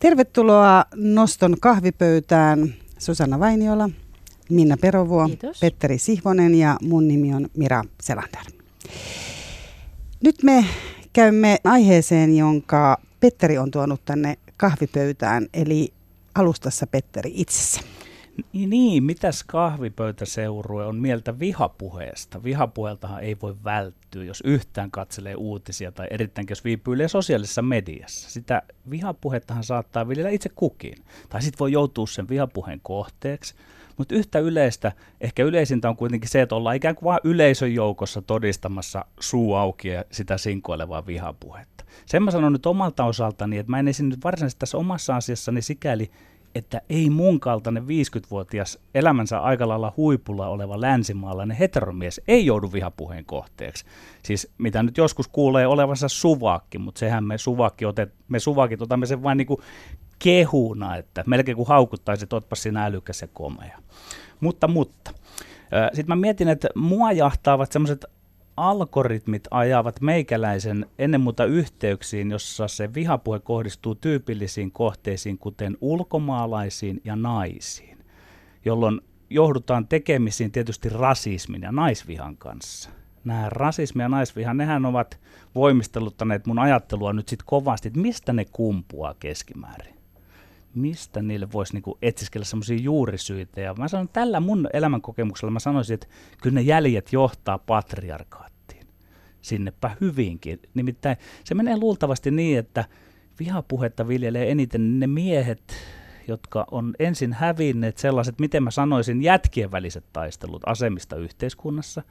Tervetuloa Noston kahvipöytään Susanna Vainiola, Minna Perovuo, Kiitos. Petteri Sihvonen ja mun nimi on Mira Selander. Nyt me käymme aiheeseen, jonka Petteri on tuonut tänne kahvipöytään, eli alustassa Petteri itsessä. Niin, mitäs kahvipöytäseurue on mieltä vihapuheesta? Vihapuheeltahan ei voi välttyä, jos yhtään katselee uutisia tai erittäin jos viipyilee sosiaalisessa mediassa. Sitä vihapuhettahan saattaa viljellä itse kukin. Tai sitten voi joutua sen vihapuheen kohteeksi. Mutta yhtä yleistä, ehkä yleisintä on kuitenkin se, että ollaan ikään kuin vain yleisön joukossa todistamassa suu auki ja sitä sinkoilevaa vihapuhetta. Sen mä sanon nyt omalta osaltani, että mä en esiin nyt varsinaisesti tässä omassa asiassani sikäli että ei mun kaltainen 50-vuotias elämänsä aika lailla huipulla oleva länsimaalainen heteromies ei joudu vihapuheen kohteeksi. Siis mitä nyt joskus kuulee olevansa suvakki, mutta sehän me suvakki otet, me suvakit otamme sen vain niinku kehuna, että melkein kuin haukuttaisi, että otpas sinä älykäs ja komea. Mutta, mutta. Sitten mä mietin, että mua jahtaavat semmoiset algoritmit ajavat meikäläisen ennen muuta yhteyksiin, jossa se vihapuhe kohdistuu tyypillisiin kohteisiin, kuten ulkomaalaisiin ja naisiin, jolloin joudutaan tekemisiin tietysti rasismin ja naisvihan kanssa. Nämä rasismi ja naisviha, nehän ovat voimisteluttaneet mun ajattelua nyt sitten kovasti, että mistä ne kumpuaa keskimäärin mistä niille voisi niinku etsiskellä semmoisia juurisyitä. Ja mä sanon, tällä mun elämänkokemuksella mä sanoisin, että kyllä ne jäljet johtaa patriarkaattiin. Sinnepä hyvinkin. Nimittäin se menee luultavasti niin, että vihapuhetta viljelee eniten ne miehet, jotka on ensin hävinneet sellaiset, miten mä sanoisin, jätkien väliset taistelut asemista yhteiskunnassa.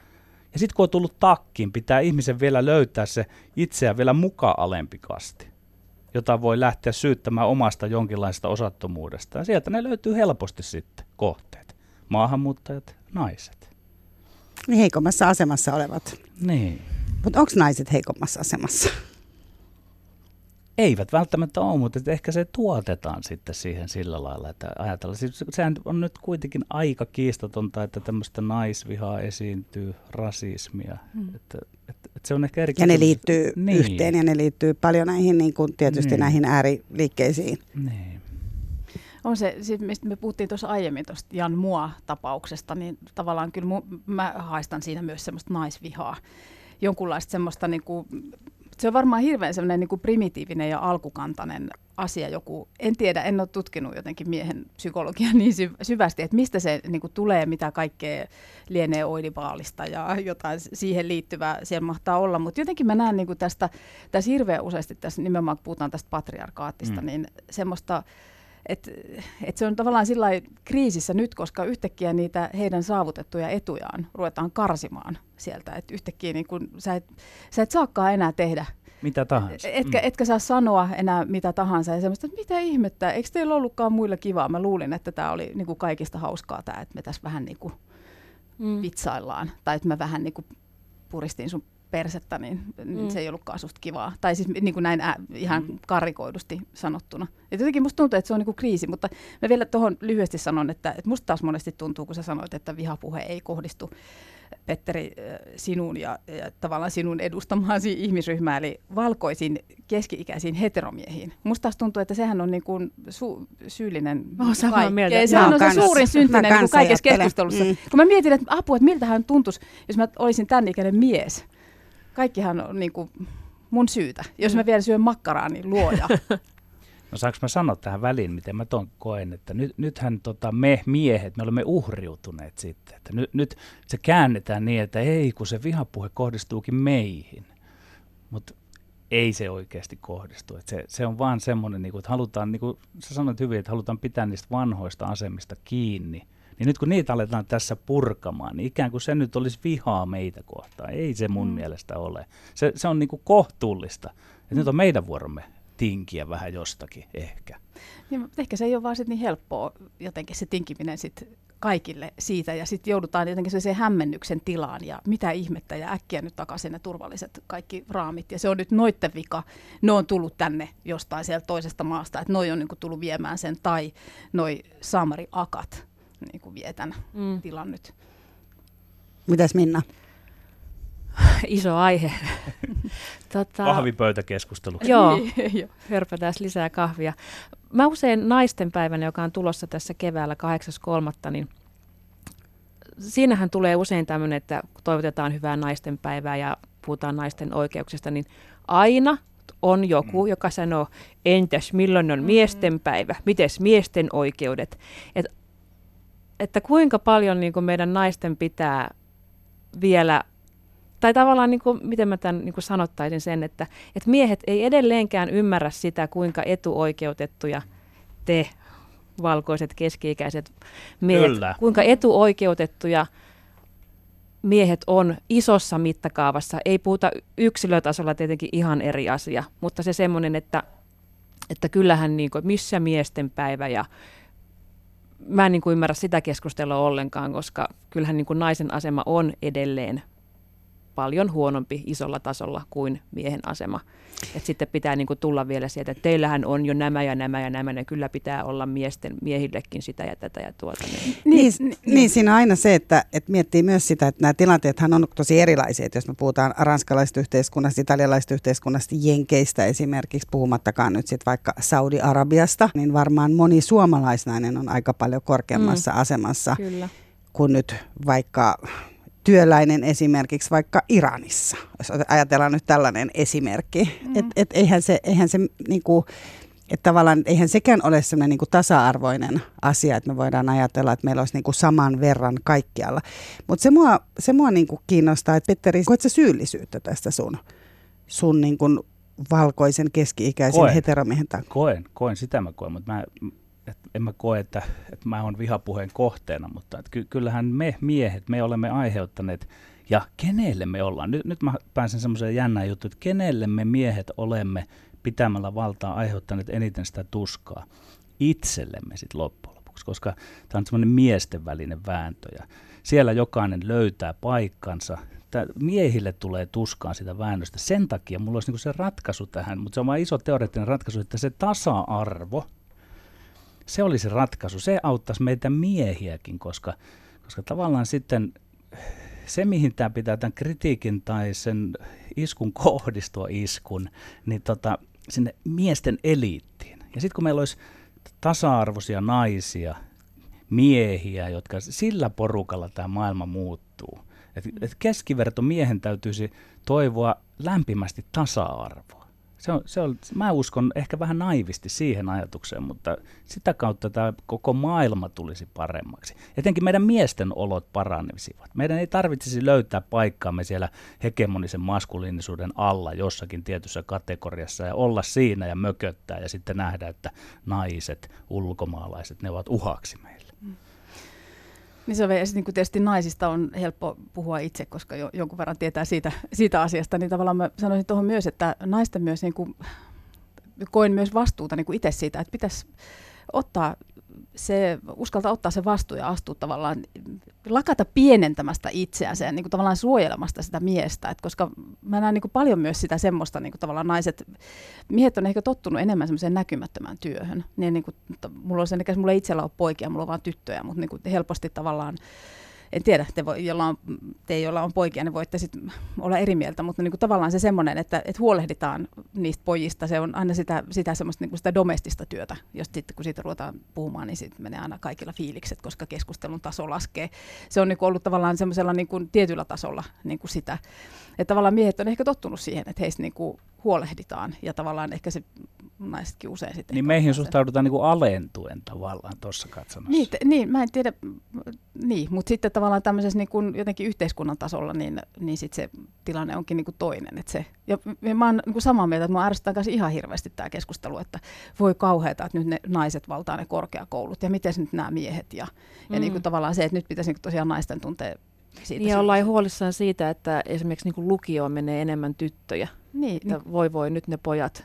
Ja sitten kun on tullut takkiin, pitää ihmisen vielä löytää se itseään vielä mukaan alempi kasti jota voi lähteä syyttämään omasta jonkinlaista osattomuudesta. Ja sieltä ne löytyy helposti sitten kohteet. Maahanmuuttajat, naiset. Niin heikommassa asemassa olevat. Niin. Mutta onko naiset heikommassa asemassa? Eivät välttämättä ole, mutta ehkä se tuotetaan sitten siihen sillä lailla, että ajatellaan. Siis sehän on nyt kuitenkin aika kiistatonta, että tämmöistä naisvihaa esiintyy, rasismia. Hmm. Että, että, että se on ehkä eri Ja ne liittyy niin. yhteen ja ne liittyy paljon näihin niin kuin tietysti niin. näihin ääriliikkeisiin. Niin. On se, siis mistä me puhuttiin tuossa aiemmin tuosta Jan Mua-tapauksesta, niin tavallaan kyllä mu, mä haistan siinä myös semmoista naisvihaa. Jonkunlaista semmoista niin kuin, se on varmaan hirveän semmoinen niin kuin primitiivinen ja alkukantainen asia joku. En tiedä, en ole tutkinut jotenkin miehen psykologiaa niin sy- syvästi, että mistä se niin kuin tulee, mitä kaikkea lienee oidivaalista ja jotain siihen liittyvää siellä mahtaa olla. Mutta jotenkin mä näen niin kuin tästä, tässä hirveän useasti, tässä nimenomaan kun puhutaan tästä patriarkaattista, mm. niin semmoista et, et se on tavallaan sillä kriisissä nyt, koska yhtäkkiä niitä heidän saavutettuja etujaan ruvetaan karsimaan sieltä. Että yhtäkkiä niin kun, sä, et, sä et saakaan enää tehdä mitä tahansa. Etkä, mm. etkä saa sanoa enää mitä tahansa. Ja semmoista, että mitä ihmettä, eikö teillä ollutkaan muilla kivaa? Mä luulin, että tämä oli niin kuin kaikista hauskaa tämä, että me tässä vähän niin kuin mm. vitsaillaan. Tai että mä vähän niin kuin puristin sun persettä, niin, niin mm. se ei ollutkaan susta kivaa. Tai siis niin kuin näin ä, ihan mm. karikoidusti sanottuna. Ja jotenkin musta tuntuu, että se on niin kuin kriisi, mutta mä vielä tuohon lyhyesti sanon, että, että musta taas monesti tuntuu, kun sä sanoit, että vihapuhe ei kohdistu Petteri sinun ja, ja tavallaan sinun edustamaasi ihmisryhmää, eli valkoisiin keski-ikäisiin heteromiehiin. Musta taas tuntuu, että sehän on niin kuin su- syyllinen kaikkeen. Sehän on se suurin syntinen niin kaikessa keskustelussa. Mm. Kun mä mietin, että apua, että miltä hän tuntuisi, jos mä olisin tämän ikäinen mies – kaikkihan on niin kuin mun syytä. Jos mä mm. vielä syön makkaraa, niin luoja. No saanko mä sanoa tähän väliin, miten mä ton koen, että nyt, nythän tota, me miehet, me olemme uhriutuneet sitten. Että nyt, nyt se käännetään niin, että ei, kun se vihapuhe kohdistuukin meihin. Mutta ei se oikeasti kohdistu. Et se, se on vaan semmoinen, niin että halutaan, niin kuin sä sanoit hyvin, että halutaan pitää niistä vanhoista asemista kiinni – niin nyt kun niitä aletaan tässä purkamaan, niin ikään kuin se nyt olisi vihaa meitä kohtaan. Ei se mun mm. mielestä ole. Se, se on niin kuin kohtuullista. Et mm. nyt on meidän vuoromme tinkiä vähän jostakin ehkä. Niin, ehkä se ei ole vaan sit niin helppoa jotenkin se tinkiminen sit kaikille siitä ja sitten joudutaan jotenkin se hämmennyksen tilaan ja mitä ihmettä ja äkkiä nyt takaisin ne turvalliset kaikki raamit ja se on nyt noitten vika, ne on tullut tänne jostain sieltä toisesta maasta, että noi on niinku tullut viemään sen tai noi saamari-akat niin kuin vie tämän mm. tilan nyt. Mitäs Minna? iso aihe. tota, Kahvipöytäkeskustelu. Joo, hörpätään lisää kahvia. Mä usein naisten päivänä, joka on tulossa tässä keväällä 8.3., niin siinähän tulee usein tämmöinen, että toivotetaan hyvää naisten päivää ja puhutaan naisten oikeuksista, niin aina on joku, mm. joka sanoo, entäs milloin on miesten päivä, mites miesten oikeudet. Et, että kuinka paljon niin kuin meidän naisten pitää vielä, tai tavallaan niin kuin, miten mä tämän niin kuin sanottaisin sen, että, että miehet ei edelleenkään ymmärrä sitä, kuinka etuoikeutettuja te valkoiset keski-ikäiset miehet, Kyllä. kuinka etuoikeutettuja miehet on isossa mittakaavassa. Ei puhuta yksilötasolla tietenkin ihan eri asia, mutta se semmoinen, että, että kyllähän niin kuin, missä miesten päivä ja mä en niin kuin ymmärrä sitä keskustelua ollenkaan, koska kyllähän niin kuin naisen asema on edelleen paljon huonompi isolla tasolla kuin miehen asema. Et sitten pitää niinku tulla vielä sieltä, että teillähän on jo nämä ja nämä ja nämä, ja kyllä pitää olla miesten, miehillekin sitä ja tätä ja tuota. Niin, niin, niin, niin siinä on aina se, että, että miettii myös sitä, että nämä tilanteethan on tosi erilaisia. Että jos me puhutaan ranskalaisesta yhteiskunnasta, italialaisesta yhteiskunnasta, jenkeistä esimerkiksi, puhumattakaan nyt sitten vaikka Saudi-Arabiasta, niin varmaan moni suomalaisnainen on aika paljon korkeammassa mm. asemassa Kyllä. kuin nyt vaikka työläinen esimerkiksi vaikka Iranissa, jos ajatellaan nyt tällainen esimerkki. Mm. Että et eihän se, eihän se niinku, että tavallaan eihän sekään ole sellainen niinku tasa-arvoinen asia, että me voidaan ajatella, että meillä olisi niinku saman verran kaikkialla. Mutta se mua, se mua niinku kiinnostaa, että Petteri, koet sä syyllisyyttä tästä sun, sun niinku valkoisen keski-ikäisen koen, heteromiehen takia? Koen, koen, sitä mä koen, mutta mä, en mä koe, että, että mä oon vihapuheen kohteena, mutta että ky- kyllähän me miehet, me olemme aiheuttaneet, ja kenelle me ollaan, nyt, nyt mä pääsen semmoiseen jännään juttuun, että kenelle me miehet olemme pitämällä valtaa aiheuttaneet eniten sitä tuskaa? Itsellemme sitten loppujen lopuksi, koska tämä on semmoinen miesten välinen vääntö, ja siellä jokainen löytää paikkansa, Tää miehille tulee tuskaan sitä väännöstä. Sen takia mulla olisi niinku se ratkaisu tähän, mutta se on vain iso teoreettinen ratkaisu, että se tasa-arvo, se olisi ratkaisu. Se auttaisi meitä miehiäkin, koska, koska tavallaan sitten se, mihin tämä pitää tämän kritiikin tai sen iskun kohdistua iskun, niin tota, sinne miesten eliittiin. Ja sitten kun meillä olisi tasa-arvoisia naisia, miehiä, jotka sillä porukalla tämä maailma muuttuu. Et, et keskiverto miehen täytyisi toivoa lämpimästi tasa-arvoa. Se on, se on, mä uskon ehkä vähän naivisti siihen ajatukseen, mutta sitä kautta tämä koko maailma tulisi paremmaksi. Etenkin meidän miesten olot paranisivat. Meidän ei tarvitsisi löytää paikkaamme siellä hegemonisen maskuliinisuuden alla jossakin tietyssä kategoriassa ja olla siinä ja mököttää ja sitten nähdä, että naiset, ulkomaalaiset, ne ovat uhaksi meille. Mm. Niin se on niin kuin tietysti naisista on helppo puhua itse, koska jo, jonkun verran tietää siitä, siitä asiasta, niin tavallaan mä sanoisin tuohon myös, että naisten myös niin kuin, koen myös vastuuta niin kuin itse siitä, että pitäisi ottaa se, uskaltaa ottaa se vastuu ja astua tavallaan, lakata pienentämästä itseänsä ja niin kuin tavallaan suojelemasta sitä miestä, Et koska mä näen niin kuin paljon myös sitä semmoista, niin kuin tavallaan naiset, miehet on ehkä tottunut enemmän semmoiseen näkymättömään työhön, niin, niin kuin, mulla on sen, mulla ei itsellä ole poikia, mulla on vaan tyttöjä, mutta niin kuin helposti tavallaan en tiedä, te, voi, jolla on, te joilla on poikia, ne voitte sit olla eri mieltä, mutta niin kuin tavallaan se semmoinen, että, että huolehditaan niistä pojista, se on aina sitä, sitä semmoista niin kuin sitä domestista työtä, jos sitten kun siitä ruvetaan puhumaan, niin sitten menee aina kaikilla fiilikset, koska keskustelun taso laskee. Se on niin kuin ollut tavallaan semmoisella niin kuin tietyllä tasolla niin kuin sitä, että tavallaan miehet on ehkä tottunut siihen, että heistä niin kuin huolehditaan ja tavallaan ehkä se naisetkin usein sitten. Niin meihin suhtaudutaan niin kuin alentuen tavallaan tuossa katsomassa. Niin, t- niin, mä en tiedä, niin, mutta sitten tavallaan tämmöisessä niin kuin jotenkin yhteiskunnan tasolla, niin, niin sitten se tilanne onkin niin kuin toinen. Että se, ja mä oon niin kuin samaa mieltä, että mä ärsyttää kanssa ihan hirveästi tämä keskustelu, että voi kauheata, että nyt ne naiset valtaa ne korkeakoulut ja miten nyt nämä miehet ja, mm. ja niin kuin tavallaan se, että nyt pitäisi niin kuin tosiaan naisten tuntea siitä niin ollaan huolissaan siitä, että esimerkiksi niin lukioon menee enemmän tyttöjä. Niin, että niin. voi voi nyt ne pojat,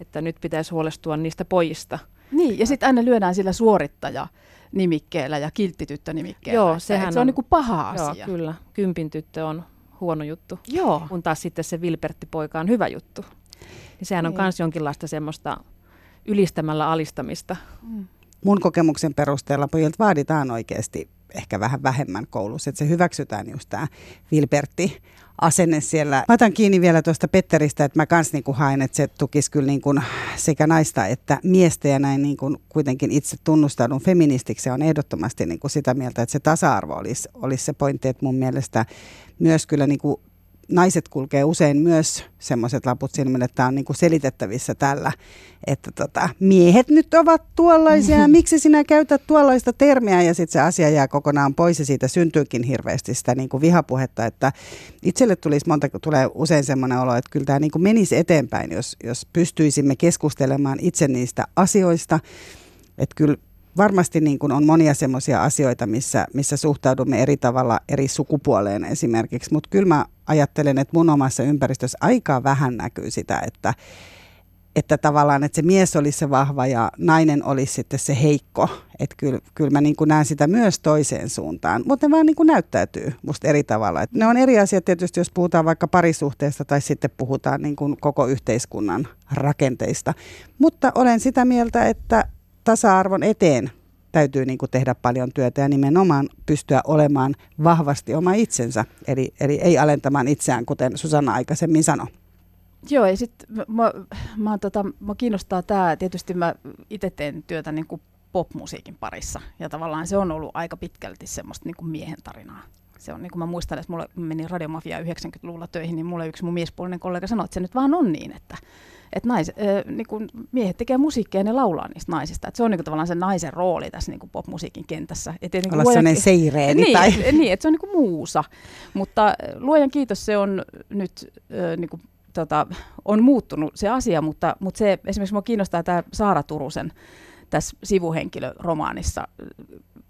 että nyt pitäisi huolestua niistä pojista. Niin, ja sitten aina lyödään sillä suorittaja nimikkeellä ja kilttityttö-nimikkeellä. Joo, että, sehän että se on, on niin paha joo, asia. kyllä. Kympin tyttö on huono juttu, joo. kun taas sitten se Vilpertti-poika on hyvä juttu. Niin sehän on myös niin. jonkinlaista semmoista ylistämällä alistamista. Mm. Mun kokemuksen perusteella pojilta vaaditaan oikeasti ehkä vähän vähemmän koulussa. Että se hyväksytään just tämä Vilbertti asenne siellä. Mä otan kiinni vielä tuosta Petteristä, että mä kans niinku haen, että se tukisi kyllä niinku sekä naista että miestä ja näin niinku kuitenkin itse tunnustaudun feministiksi. on ehdottomasti niinku sitä mieltä, että se tasa-arvo olisi, olisi se pointti, että mun mielestä myös kyllä niinku naiset kulkee usein myös semmoiset laput silmille, että tämä on niinku selitettävissä tällä, että tota, miehet nyt ovat tuollaisia. Ja miksi sinä käytät tuollaista termiä? Ja sitten se asia jää kokonaan pois ja siitä syntyykin hirveästi sitä niinku vihapuhetta, että itselle tulisi monta, tulee usein semmoinen olo, että kyllä tämä niinku menisi eteenpäin, jos, jos pystyisimme keskustelemaan itse niistä asioista, että kyllä varmasti niin kuin on monia semmoisia asioita, missä, missä suhtaudumme eri tavalla eri sukupuoleen esimerkiksi, mutta kyllä mä ajattelen, että mun omassa ympäristössä aika vähän näkyy sitä, että, että tavallaan että se mies olisi se vahva ja nainen olisi sitten se heikko. Että kyllä, kyllä mä niin kuin näen sitä myös toiseen suuntaan, mutta ne vaan niin kuin näyttäytyy musta eri tavalla. Et ne on eri asiat tietysti, jos puhutaan vaikka parisuhteesta tai sitten puhutaan niin kuin koko yhteiskunnan rakenteista. Mutta olen sitä mieltä, että tasa-arvon eteen täytyy niin kuin tehdä paljon työtä ja nimenomaan pystyä olemaan vahvasti oma itsensä, eli, eli ei alentamaan itseään, kuten Susanna aikaisemmin sanoi. Joo, ja sitten mä, mä, tota, mä kiinnostaa tämä, tietysti mä itse teen työtä niin kuin popmusiikin parissa, ja tavallaan se on ollut aika pitkälti semmoista niin kuin miehen tarinaa. Se on niin kuin mä muistan, että mulla meni Radiomafia 90-luvulla töihin, niin mulle yksi mun miespuolinen kollega sanoi, että se nyt vaan on niin, että, että nais, äh, niin kuin miehet tekee musiikkia ja ne laulaa niistä naisista. Että se on niin kuin tavallaan se naisen rooli tässä niin kuin popmusiikin kentässä. Et, niin Olla sellainen seireeni. Niin, tai... niin, että se on niin kuin muusa. Mutta luojan kiitos se on nyt äh, niin kuin, tota, on muuttunut se asia, mutta, mutta se esimerkiksi minua kiinnostaa tämä Saara Turusen tässä sivuhenkilöromaanissa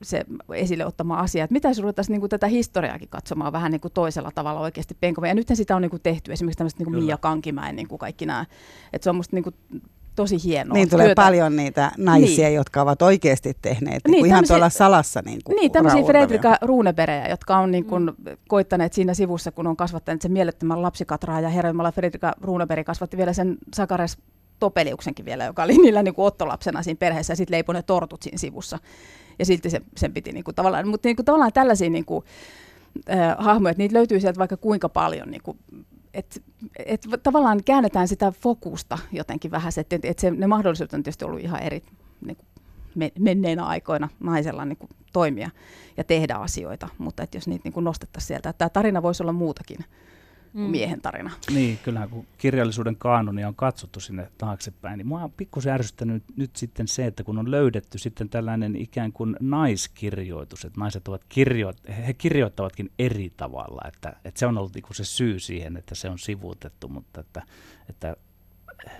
se esille ottama asia, että mitä jos ruvettaisiin niin kuin tätä historiaakin katsomaan vähän niin kuin toisella tavalla oikeasti penkomaan. Ja nythän sitä on niin kuin tehty, esimerkiksi tämmöistä niin kuin Mia Kankimäen niin kuin kaikki nämä, että se on musta niin kuin tosi hienoa. Niin tulee työtä. paljon niitä naisia, niin. jotka ovat oikeasti tehneet niin, niin ihan tuolla salassa. Niin, kuin niin tämmöisiä Fredrika Runeberejä, jotka on niin kuin mm. koittaneet siinä sivussa, kun on kasvattaneet sen mielettömän lapsikatraa ja herroimalla Fredrika Runeberg kasvatti vielä sen Sakares Topeliuksenkin vielä, joka oli niillä niin kuin ottolapsena siinä perheessä ja sitten leipoi ne tortut siinä sivussa ja silti se, sen piti niin kuin tavallaan, mutta niin kuin tavallaan tällaisia niin kuin, äh, hahmoja, että niitä löytyy sieltä vaikka kuinka paljon, niin kuin, että et tavallaan käännetään sitä fokusta jotenkin vähän, että et se, ne mahdollisuudet on tietysti ollut ihan eri niin kuin menneinä aikoina naisella niin kuin toimia ja tehdä asioita, mutta että jos niitä niin kuin nostettaisiin sieltä, että tämä tarina voisi olla muutakin mm. miehen tarina. Niin, kyllähän kun kirjallisuuden kaanonia on katsottu sinne taaksepäin, niin mua on pikkusen ärsyttänyt nyt sitten se, että kun on löydetty sitten tällainen ikään kuin naiskirjoitus, että naiset ovat kirjo, he kirjoittavatkin eri tavalla, että, että se on ollut niin se syy siihen, että se on sivuutettu, mutta että, että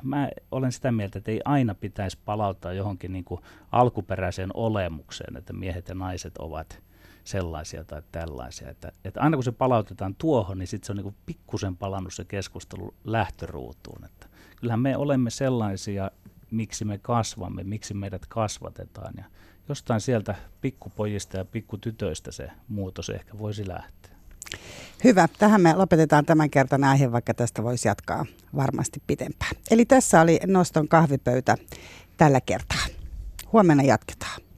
mä olen sitä mieltä, että ei aina pitäisi palauttaa johonkin niin kuin alkuperäiseen olemukseen, että miehet ja naiset ovat sellaisia tai tällaisia. Että, että aina kun se palautetaan tuohon, niin sitten se on niin pikkusen palannut se keskustelu lähtöruutuun. Että kyllähän me olemme sellaisia, miksi me kasvamme, miksi meidät kasvatetaan. Ja jostain sieltä pikkupojista ja pikkutytöistä se muutos ehkä voisi lähteä. Hyvä. Tähän me lopetetaan tämän kertan aihe, vaikka tästä voisi jatkaa varmasti pitempään. Eli tässä oli Noston kahvipöytä tällä kertaa. Huomenna jatketaan.